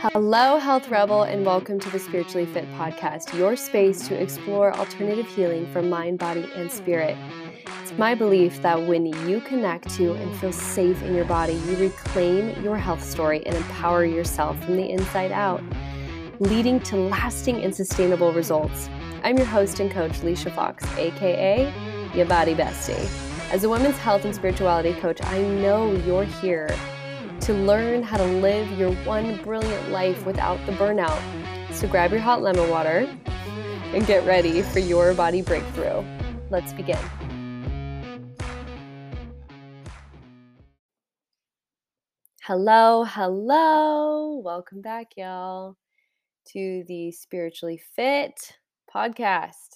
Hello, Health Rebel, and welcome to the Spiritually Fit Podcast, your space to explore alternative healing for mind, body, and spirit. It's my belief that when you connect to and feel safe in your body, you reclaim your health story and empower yourself from the inside out, leading to lasting and sustainable results. I'm your host and coach, Lecia Fox, aka Your Body Bestie. As a women's health and spirituality coach, I know you're here to learn how to live your one brilliant life without the burnout. So grab your hot lemon water and get ready for your body breakthrough. Let's begin. Hello, hello. Welcome back, y'all, to the Spiritually Fit podcast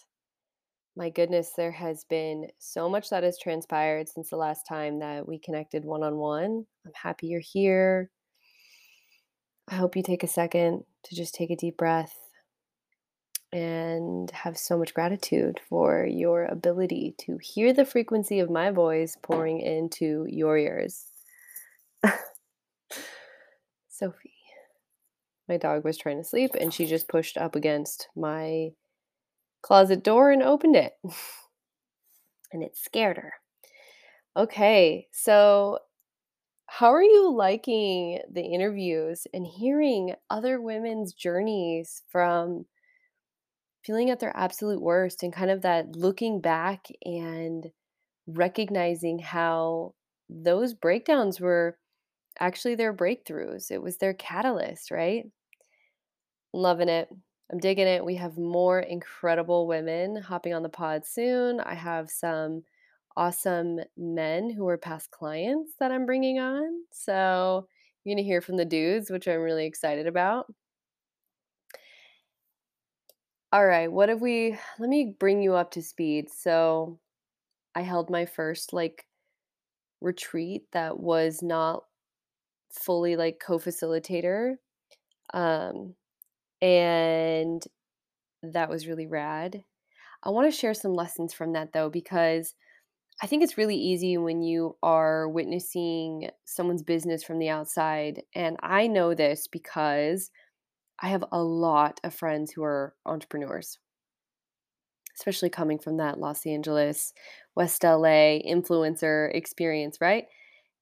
my goodness, there has been so much that has transpired since the last time that we connected one on one. I'm happy you're here. I hope you take a second to just take a deep breath and have so much gratitude for your ability to hear the frequency of my voice pouring into your ears. Sophie, my dog was trying to sleep and she just pushed up against my closet door and opened it. and it scared her. Okay, so how are you liking the interviews and hearing other women's journeys from feeling at their absolute worst and kind of that looking back and recognizing how those breakdowns were actually their breakthroughs? It was their catalyst, right? Loving it. I'm digging it. We have more incredible women hopping on the pod soon. I have some awesome men who are past clients that I'm bringing on. So you're going to hear from the dudes, which I'm really excited about. All right, what have we? Let me bring you up to speed. So I held my first like retreat that was not fully like co facilitator. Um, and that was really rad. I want to share some lessons from that though, because I think it's really easy when you are witnessing someone's business from the outside. And I know this because I have a lot of friends who are entrepreneurs, especially coming from that Los Angeles, West LA influencer experience, right?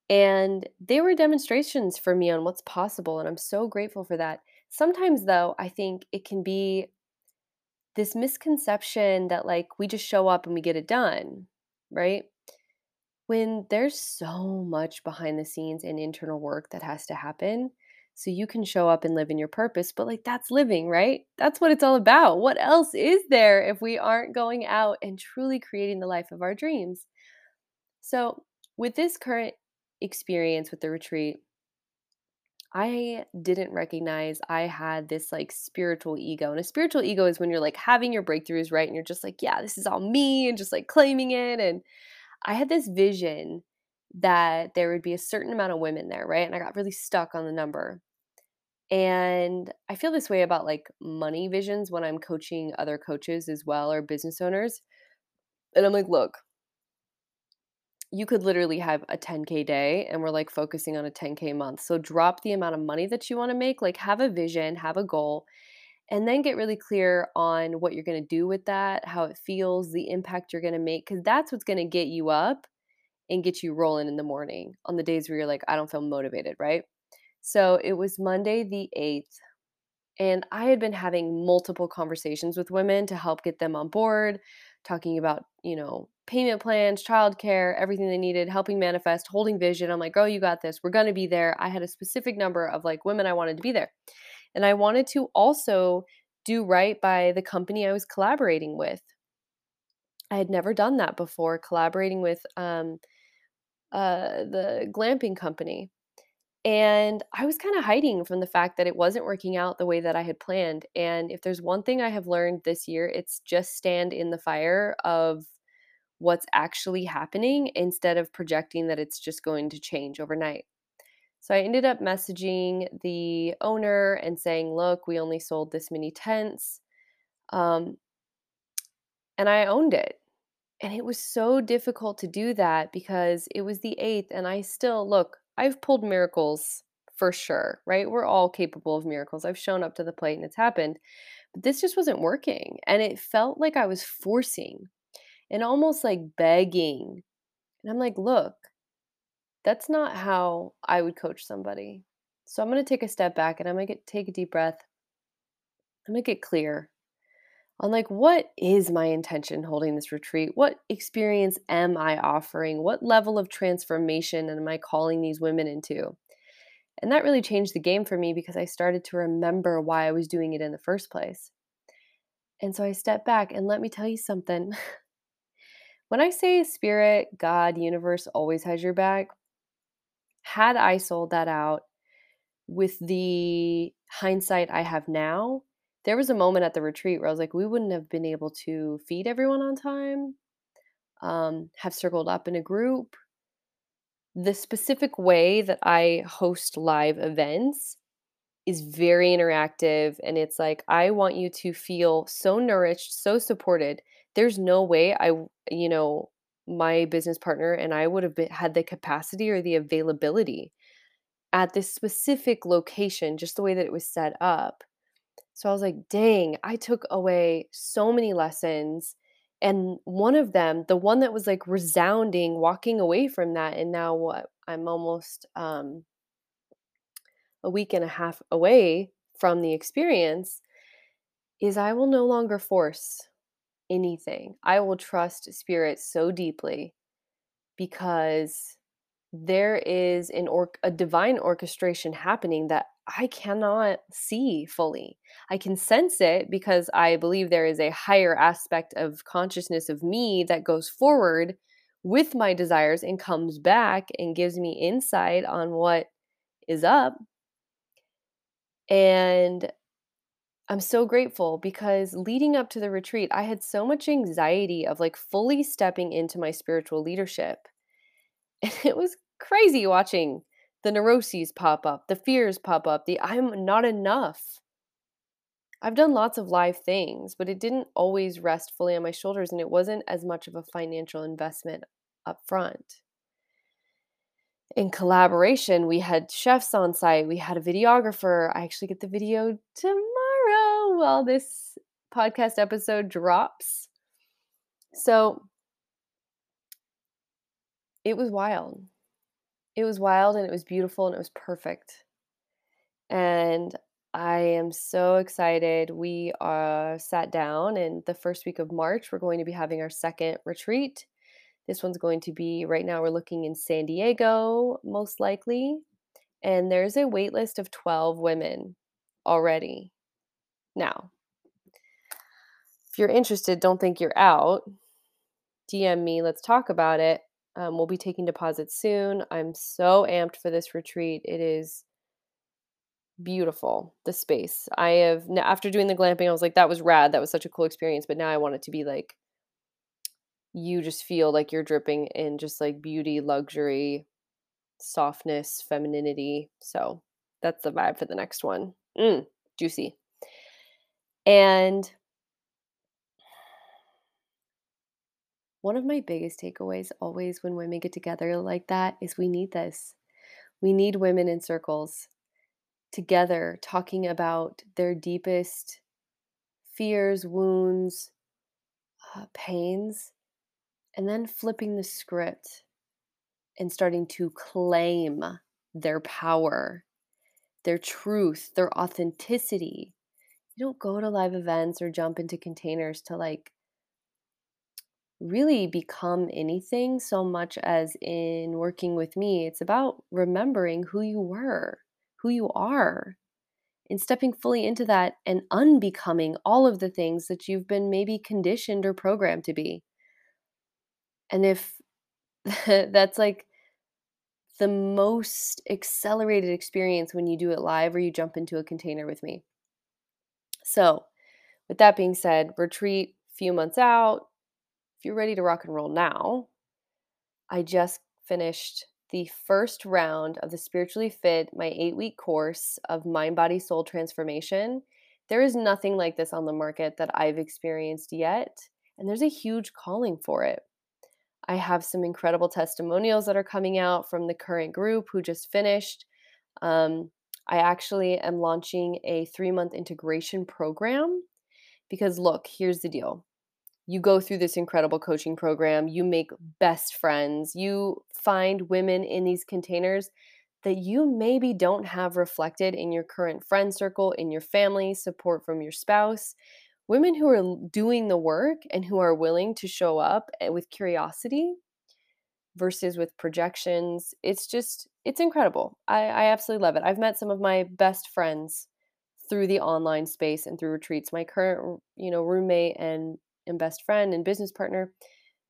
And they were demonstrations for me on what's possible. And I'm so grateful for that. Sometimes, though, I think it can be this misconception that like we just show up and we get it done, right? When there's so much behind the scenes and internal work that has to happen. So you can show up and live in your purpose, but like that's living, right? That's what it's all about. What else is there if we aren't going out and truly creating the life of our dreams? So, with this current experience with the retreat, I didn't recognize I had this like spiritual ego. And a spiritual ego is when you're like having your breakthroughs, right? And you're just like, yeah, this is all me and just like claiming it. And I had this vision that there would be a certain amount of women there, right? And I got really stuck on the number. And I feel this way about like money visions when I'm coaching other coaches as well or business owners. And I'm like, look, you could literally have a 10k day and we're like focusing on a 10k month. So drop the amount of money that you want to make, like have a vision, have a goal, and then get really clear on what you're going to do with that, how it feels, the impact you're going to make cuz that's what's going to get you up and get you rolling in the morning on the days where you're like I don't feel motivated, right? So it was Monday the 8th and I had been having multiple conversations with women to help get them on board, talking about, you know, payment plans, childcare, everything they needed, helping manifest, holding vision. I'm like, girl, you got this. We're going to be there. I had a specific number of like women I wanted to be there. And I wanted to also do right by the company I was collaborating with. I had never done that before, collaborating with um, uh, the glamping company. And I was kind of hiding from the fact that it wasn't working out the way that I had planned. And if there's one thing I have learned this year, it's just stand in the fire of what's actually happening instead of projecting that it's just going to change overnight. So I ended up messaging the owner and saying, look, we only sold this many tents. Um, and I owned it. And it was so difficult to do that because it was the 8th. And I still, look, I've pulled miracles for sure, right? We're all capable of miracles. I've shown up to the plate and it's happened. But this just wasn't working. And it felt like I was forcing and almost like begging. And I'm like, look, that's not how I would coach somebody. So I'm going to take a step back and I'm going to take a deep breath. I'm going to get clear on like what is my intention holding this retreat? What experience am I offering? What level of transformation am I calling these women into? And that really changed the game for me because I started to remember why I was doing it in the first place. And so I stepped back and let me tell you something. when I say spirit, God, universe always has your back, had I sold that out with the hindsight I have now, there was a moment at the retreat where I was like, we wouldn't have been able to feed everyone on time, um, have circled up in a group. The specific way that I host live events is very interactive. And it's like, I want you to feel so nourished, so supported. There's no way I, you know, my business partner and I would have been, had the capacity or the availability at this specific location, just the way that it was set up so I was like, dang, I took away so many lessons. And one of them, the one that was like resounding, walking away from that, and now what? I'm almost um, a week and a half away from the experience, is I will no longer force anything. I will trust spirit so deeply because there is an or- a divine orchestration happening that I cannot see fully. I can sense it because I believe there is a higher aspect of consciousness of me that goes forward with my desires and comes back and gives me insight on what is up. And I'm so grateful because leading up to the retreat, I had so much anxiety of like fully stepping into my spiritual leadership. And it was crazy watching the neuroses pop up, the fears pop up, the I'm not enough. I've done lots of live things, but it didn't always rest fully on my shoulders and it wasn't as much of a financial investment up front. In collaboration, we had chefs on site, we had a videographer. I actually get the video tomorrow while this podcast episode drops. So it was wild it was wild and it was beautiful and it was perfect. And I am so excited. We are sat down and the first week of March we're going to be having our second retreat. This one's going to be right now we're looking in San Diego most likely. And there's a wait list of 12 women already. Now, if you're interested, don't think you're out. DM me, let's talk about it. Um, we'll be taking deposits soon. I'm so amped for this retreat. It is beautiful, the space. I have, after doing the glamping, I was like, that was rad. That was such a cool experience. But now I want it to be like, you just feel like you're dripping in just like beauty, luxury, softness, femininity. So that's the vibe for the next one. Mm, juicy. And One of my biggest takeaways always when women get together like that is we need this. We need women in circles together talking about their deepest fears, wounds, uh, pains, and then flipping the script and starting to claim their power, their truth, their authenticity. You don't go to live events or jump into containers to like really become anything so much as in working with me. It's about remembering who you were, who you are, and stepping fully into that and unbecoming all of the things that you've been maybe conditioned or programmed to be. And if that's like the most accelerated experience when you do it live or you jump into a container with me. So, with that being said, retreat few months out, if you're ready to rock and roll now, I just finished the first round of the Spiritually Fit, my eight week course of mind, body, soul transformation. There is nothing like this on the market that I've experienced yet, and there's a huge calling for it. I have some incredible testimonials that are coming out from the current group who just finished. Um, I actually am launching a three month integration program because, look, here's the deal you go through this incredible coaching program, you make best friends, you find women in these containers that you maybe don't have reflected in your current friend circle, in your family, support from your spouse. Women who are doing the work and who are willing to show up eh, with curiosity versus with projections. It's just, it's incredible. I, I absolutely love it. I've met some of my best friends through the online space and through retreats. My current, you know, roommate and and best friend and business partner,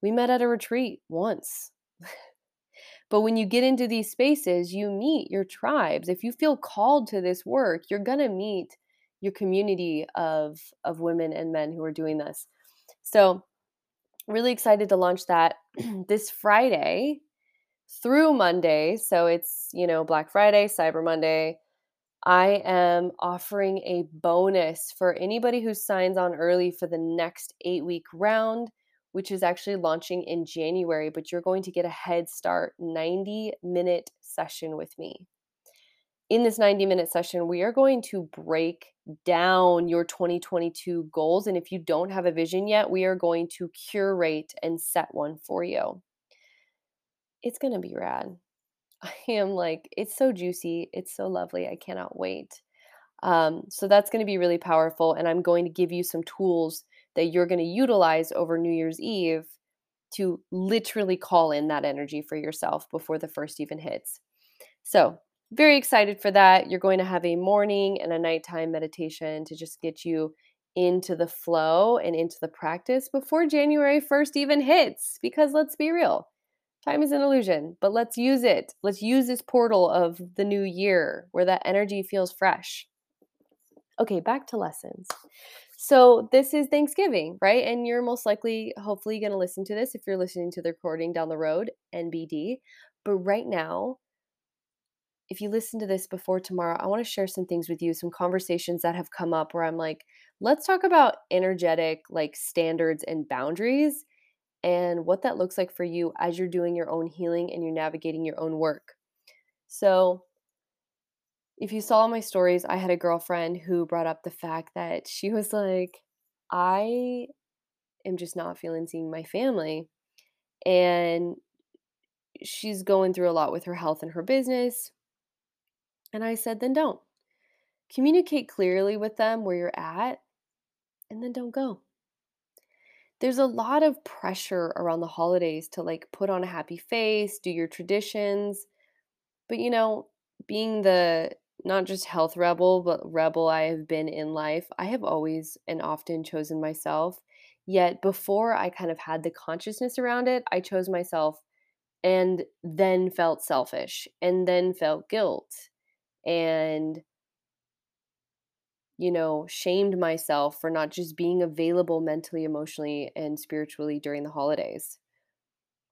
we met at a retreat once. but when you get into these spaces, you meet your tribes. If you feel called to this work, you're going to meet your community of of women and men who are doing this. So, really excited to launch that this Friday through Monday. So it's, you know, Black Friday, Cyber Monday, I am offering a bonus for anybody who signs on early for the next eight week round, which is actually launching in January, but you're going to get a head start 90 minute session with me. In this 90 minute session, we are going to break down your 2022 goals. And if you don't have a vision yet, we are going to curate and set one for you. It's going to be rad. I am like, it's so juicy. It's so lovely. I cannot wait. Um, so that's going to be really powerful. And I'm going to give you some tools that you're going to utilize over New Year's Eve to literally call in that energy for yourself before the first even hits. So, very excited for that. You're going to have a morning and a nighttime meditation to just get you into the flow and into the practice before January 1st even hits. Because let's be real, Time is an illusion, but let's use it. Let's use this portal of the new year where that energy feels fresh. Okay, back to lessons. So, this is Thanksgiving, right? And you're most likely, hopefully, going to listen to this if you're listening to the recording down the road, NBD. But right now, if you listen to this before tomorrow, I want to share some things with you, some conversations that have come up where I'm like, let's talk about energetic like standards and boundaries and what that looks like for you as you're doing your own healing and you're navigating your own work. So, if you saw my stories, I had a girlfriend who brought up the fact that she was like, I am just not feeling seeing my family. And she's going through a lot with her health and her business. And I said, then don't. Communicate clearly with them where you're at, and then don't go there's a lot of pressure around the holidays to like put on a happy face, do your traditions. But you know, being the not just health rebel, but rebel I have been in life, I have always and often chosen myself. Yet before I kind of had the consciousness around it, I chose myself and then felt selfish and then felt guilt and you know, shamed myself for not just being available mentally, emotionally, and spiritually during the holidays.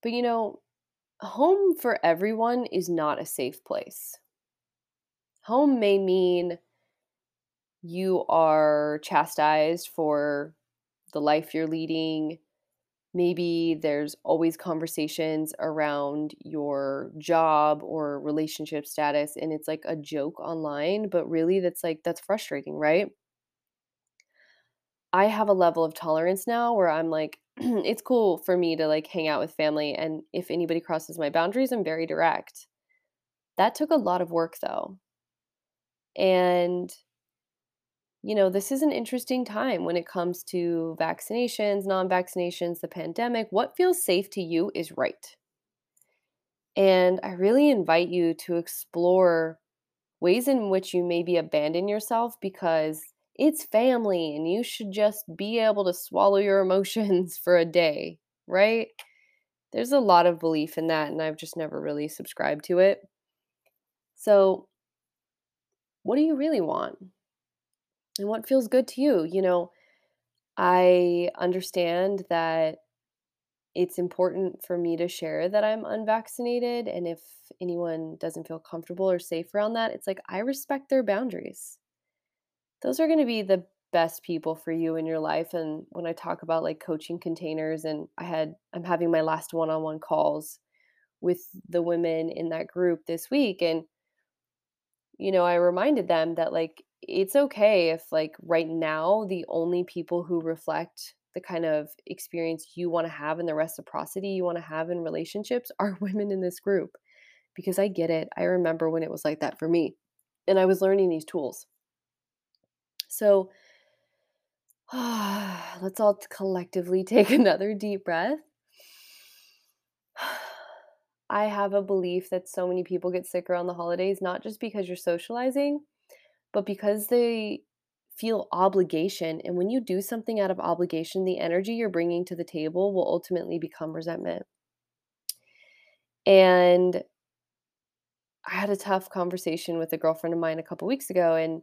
But, you know, home for everyone is not a safe place. Home may mean you are chastised for the life you're leading. Maybe there's always conversations around your job or relationship status, and it's like a joke online, but really that's like, that's frustrating, right? I have a level of tolerance now where I'm like, it's cool for me to like hang out with family. And if anybody crosses my boundaries, I'm very direct. That took a lot of work though. And, you know, this is an interesting time when it comes to vaccinations, non vaccinations, the pandemic. What feels safe to you is right. And I really invite you to explore ways in which you maybe abandon yourself because it's family and you should just be able to swallow your emotions for a day, right? There's a lot of belief in that, and I've just never really subscribed to it. So, what do you really want? And what feels good to you? You know, I understand that it's important for me to share that I'm unvaccinated. And if anyone doesn't feel comfortable or safe around that, it's like I respect their boundaries those are going to be the best people for you in your life and when i talk about like coaching containers and i had i'm having my last one-on-one calls with the women in that group this week and you know, I reminded them that like it's okay if like right now the only people who reflect the kind of experience you want to have and the reciprocity you want to have in relationships are women in this group because I get it. I remember when it was like that for me and I was learning these tools. So let's all collectively take another deep breath. I have a belief that so many people get sick around the holidays, not just because you're socializing, but because they feel obligation. And when you do something out of obligation, the energy you're bringing to the table will ultimately become resentment. And I had a tough conversation with a girlfriend of mine a couple weeks ago. And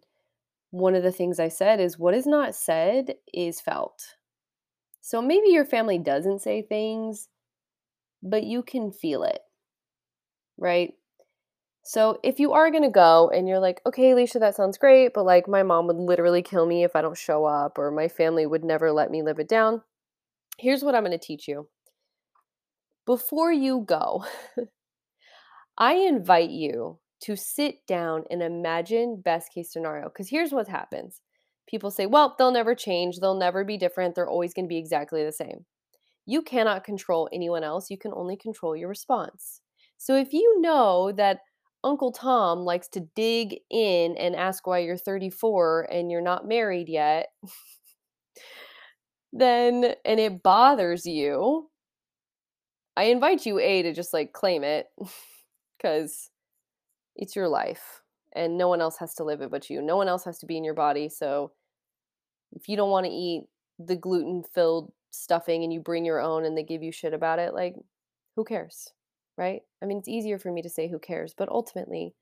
one of the things I said is, what is not said is felt. So maybe your family doesn't say things, but you can feel it right? So if you are going to go and you're like, okay, Alicia, that sounds great, but like my mom would literally kill me if I don't show up, or my family would never let me live it down, here's what I'm going to teach you. Before you go, I invite you to sit down and imagine best case scenario. Because here's what happens people say, well, they'll never change, they'll never be different, they're always going to be exactly the same. You cannot control anyone else, you can only control your response. So if you know that Uncle Tom likes to dig in and ask why you're 34 and you're not married yet, then and it bothers you, I invite you A to just like claim it cuz it's your life and no one else has to live it but you. No one else has to be in your body, so if you don't want to eat the gluten-filled stuffing and you bring your own and they give you shit about it, like who cares? Right? I mean, it's easier for me to say who cares, but ultimately,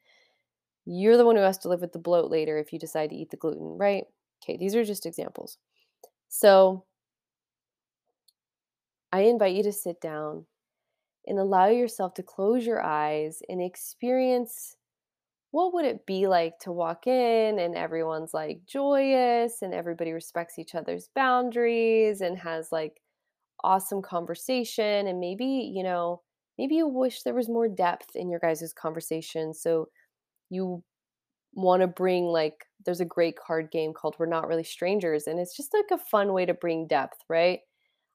you're the one who has to live with the bloat later if you decide to eat the gluten, right? Okay, these are just examples. So, I invite you to sit down and allow yourself to close your eyes and experience what would it be like to walk in and everyone's like joyous and everybody respects each other's boundaries and has like awesome conversation and maybe, you know, maybe you wish there was more depth in your guys' conversation. So you want to bring like there's a great card game called We're Not Really Strangers and it's just like a fun way to bring depth, right?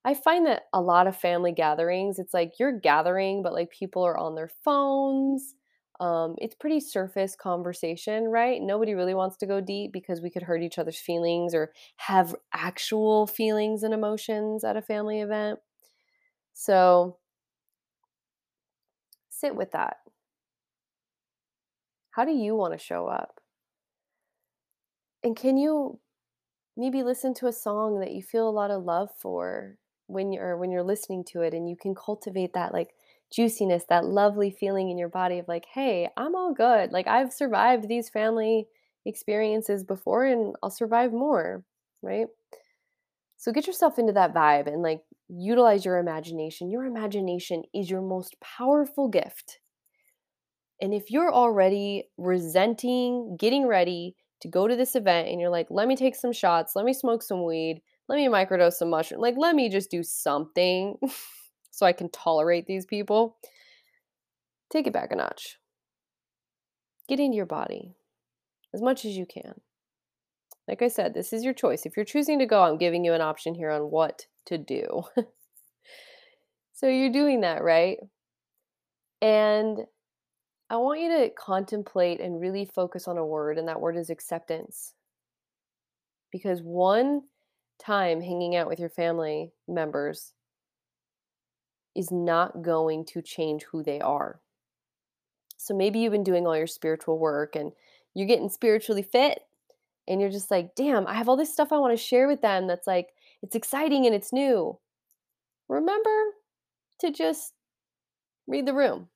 I find that a lot of family gatherings, it's like you're gathering, but like people are on their phones. Um, it's pretty surface conversation, right? Nobody really wants to go deep because we could hurt each other's feelings or have actual feelings and emotions at a family event. So Sit with that. How do you want to show up? And can you maybe listen to a song that you feel a lot of love for when you're when you're listening to it and you can cultivate that like juiciness, that lovely feeling in your body of like, "Hey, I'm all good. Like I've survived these family experiences before and I'll survive more." Right? So get yourself into that vibe and like utilize your imagination. Your imagination is your most powerful gift. And if you're already resenting getting ready to go to this event and you're like, let me take some shots, let me smoke some weed, let me microdose some mushroom, like, let me just do something so I can tolerate these people, take it back a notch. Get into your body as much as you can. Like I said, this is your choice. If you're choosing to go, I'm giving you an option here on what to do. so you're doing that, right? And I want you to contemplate and really focus on a word, and that word is acceptance. Because one time hanging out with your family members is not going to change who they are. So maybe you've been doing all your spiritual work and you're getting spiritually fit and you're just like, damn, I have all this stuff I want to share with them that's like, it's exciting and it's new. Remember to just read the room.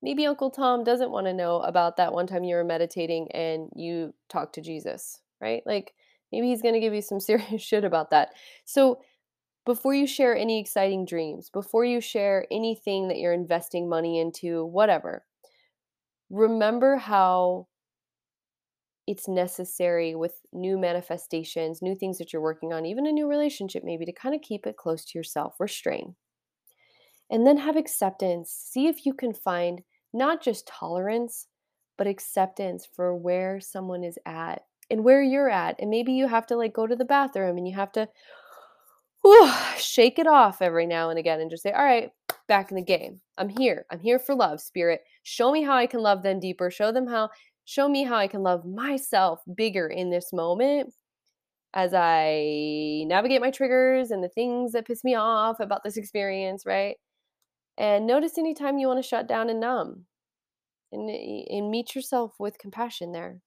Maybe Uncle Tom doesn't want to know about that one time you were meditating and you talked to Jesus, right? Like maybe he's going to give you some serious shit about that. So before you share any exciting dreams, before you share anything that you're investing money into, whatever, remember how it's necessary with new manifestations, new things that you're working on, even a new relationship, maybe to kind of keep it close to yourself, restrain. And then have acceptance. See if you can find not just tolerance, but acceptance for where someone is at and where you're at. And maybe you have to like go to the bathroom and you have to whew, shake it off every now and again and just say, all right, back in the game. I'm here. I'm here for love, spirit. Show me how I can love them deeper. Show them how, show me how I can love myself bigger in this moment as I navigate my triggers and the things that piss me off about this experience, right? And notice anytime you want to shut down and numb and, eh, and meet yourself with compassion there.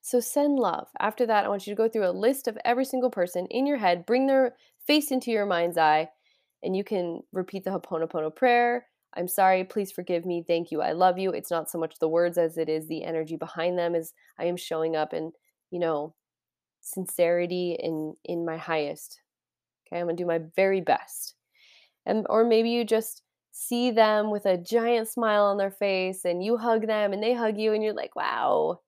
So send love. After that, I want you to go through a list of every single person in your head, bring their face into your mind's eye, and you can repeat the Ho'oponopono prayer. I'm sorry, please forgive me, thank you, I love you. It's not so much the words as it is the energy behind them as I am showing up and, you know, sincerity in in my highest. Okay, I'm to do my very best. And or maybe you just see them with a giant smile on their face and you hug them and they hug you and you're like, "Wow,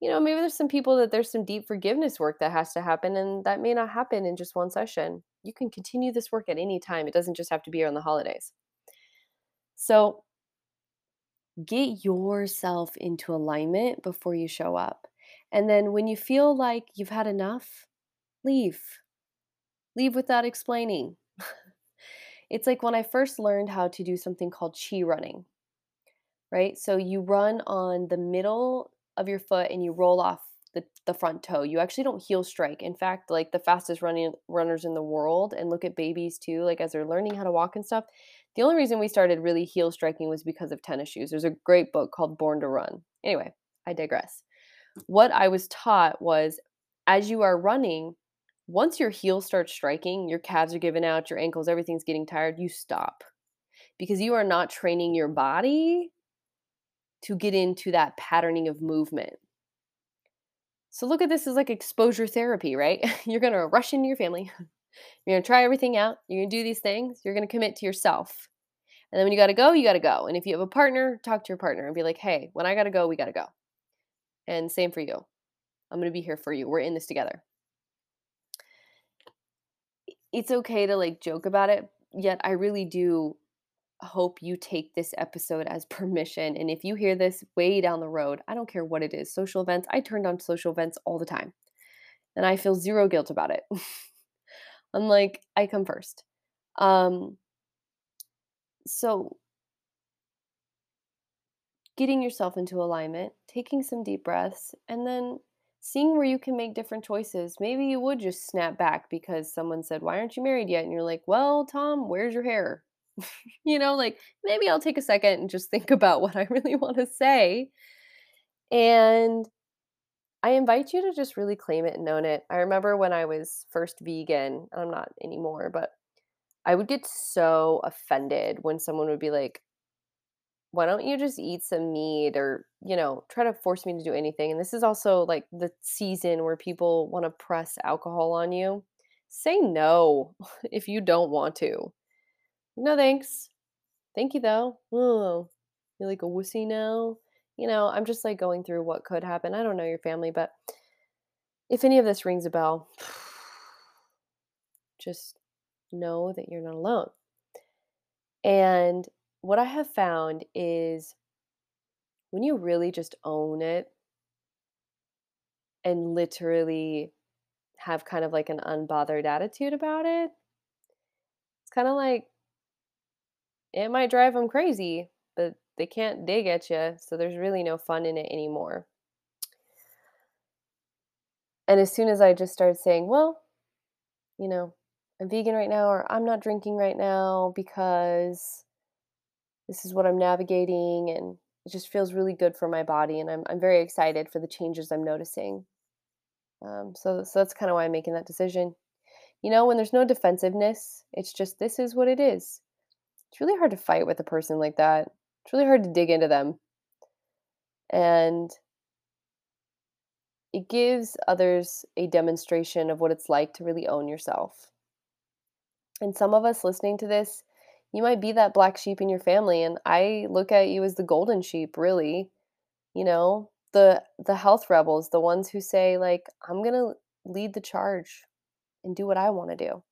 you know, maybe there's some people that there's some deep forgiveness work that has to happen, and that may not happen in just one session. You can continue this work at any time. It doesn't just have to be on the holidays. So, get yourself into alignment before you show up. And then when you feel like you've had enough, leave. Leave without explaining. it's like when I first learned how to do something called chi running, right? So you run on the middle of your foot and you roll off the, the front toe. You actually don't heel strike. In fact, like the fastest running runners in the world, and look at babies too, like as they're learning how to walk and stuff. The only reason we started really heel striking was because of tennis shoes. There's a great book called Born to Run. Anyway, I digress. What I was taught was as you are running, once your heel starts striking, your calves are giving out, your ankles, everything's getting tired, you stop because you are not training your body to get into that patterning of movement. So look at this as like exposure therapy, right? You're going to rush into your family. You're going to try everything out. You're going to do these things. You're going to commit to yourself. And then when you got to go, you got to go. And if you have a partner, talk to your partner and be like, hey, when I got to go, we got to go. And same for you. I'm going to be here for you. We're in this together. It's okay to like joke about it, yet I really do hope you take this episode as permission. And if you hear this way down the road, I don't care what it is social events, I turned on social events all the time. And I feel zero guilt about it. I'm like, I come first. Um, so, getting yourself into alignment, taking some deep breaths, and then seeing where you can make different choices. Maybe you would just snap back because someone said, Why aren't you married yet? And you're like, Well, Tom, where's your hair? you know, like maybe I'll take a second and just think about what I really want to say. And I invite you to just really claim it and own it. I remember when I was first vegan, I'm not anymore, but I would get so offended when someone would be like, why don't you just eat some meat or, you know, try to force me to do anything? And this is also like the season where people want to press alcohol on you. Say no if you don't want to. No thanks. Thank you though. Oh, you're like a wussy now. You know, I'm just like going through what could happen. I don't know your family, but if any of this rings a bell, just know that you're not alone. And what I have found is when you really just own it and literally have kind of like an unbothered attitude about it, it's kind of like it might drive them crazy, they can't dig at you, so there's really no fun in it anymore. And as soon as I just started saying, well, you know, I'm vegan right now, or I'm not drinking right now because this is what I'm navigating, and it just feels really good for my body, and I'm I'm very excited for the changes I'm noticing. Um, so so that's kind of why I'm making that decision. You know, when there's no defensiveness, it's just this is what it is. It's really hard to fight with a person like that. It's really hard to dig into them. And it gives others a demonstration of what it's like to really own yourself. And some of us listening to this, you might be that black sheep in your family and I look at you as the golden sheep, really. You know, the the health rebels, the ones who say like I'm going to lead the charge and do what I want to do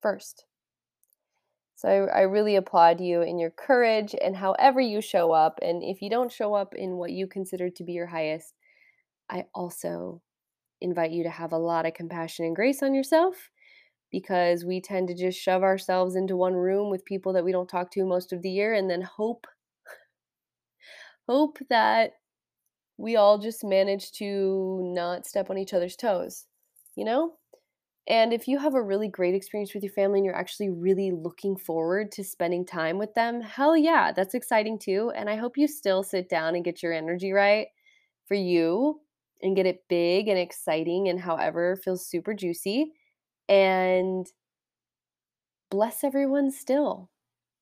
first. So I, I really applaud you in your courage and however you show up. And if you don't show up in what you consider to be your highest, I also invite you to have a lot of compassion and grace on yourself because we tend to just shove ourselves into one room with people that we don't talk to most of the year and then hope hope that we all just manage to not step on each other's toes, you know? And if you have a really great experience with your family and you're actually really looking forward to spending time with them, hell yeah, that's exciting too. And I hope you still sit down and get your energy right for you and get it big and exciting and however feels super juicy and bless everyone still,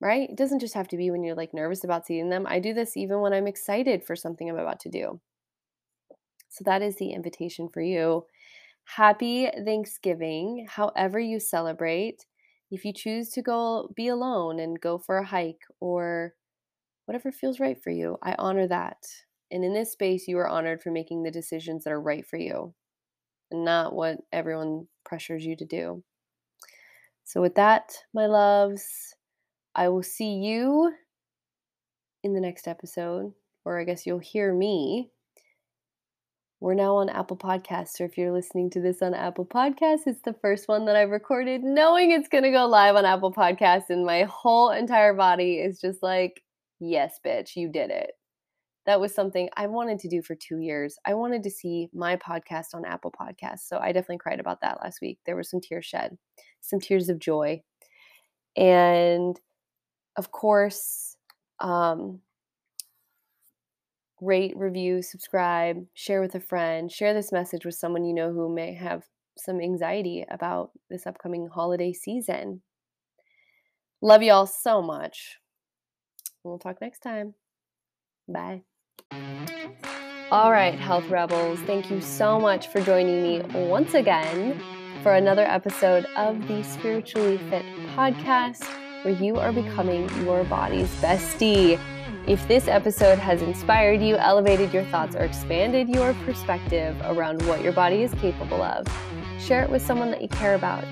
right? It doesn't just have to be when you're like nervous about seeing them. I do this even when I'm excited for something I'm about to do. So that is the invitation for you Happy Thanksgiving, however you celebrate. If you choose to go be alone and go for a hike or whatever feels right for you, I honor that. And in this space, you are honored for making the decisions that are right for you and not what everyone pressures you to do. So, with that, my loves, I will see you in the next episode, or I guess you'll hear me we're now on Apple Podcasts. So if you're listening to this on Apple Podcasts, it's the first one that I've recorded, knowing it's going to go live on Apple Podcasts. And my whole entire body is just like, yes, bitch, you did it. That was something I wanted to do for two years. I wanted to see my podcast on Apple Podcasts. So I definitely cried about that last week. There were some tears shed, some tears of joy. And of course, um, rate, review, subscribe, share with a friend, share this message with someone you know who may have some anxiety about this upcoming holiday season. Love you all so much. We'll talk next time. Bye. All right, Health Rebels, thank you so much for joining me once again for another episode of the Spiritually Fit podcast, where you are becoming your body's bestie. If this episode has inspired you, elevated your thoughts, or expanded your perspective around what your body is capable of, share it with someone that you care about.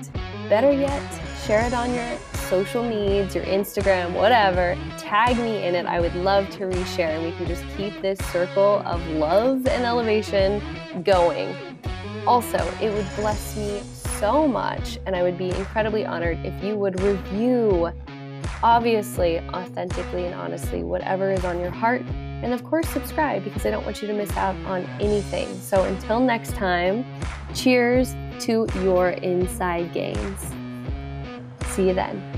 Better yet, share it on your social needs, your Instagram, whatever. Tag me in it. I would love to reshare, and we can just keep this circle of love and elevation going. Also, it would bless me so much, and I would be incredibly honored if you would review obviously, authentically, and honestly, whatever is on your heart. And of course, subscribe because I don't want you to miss out on anything. So until next time, cheers to your inside gains. See you then.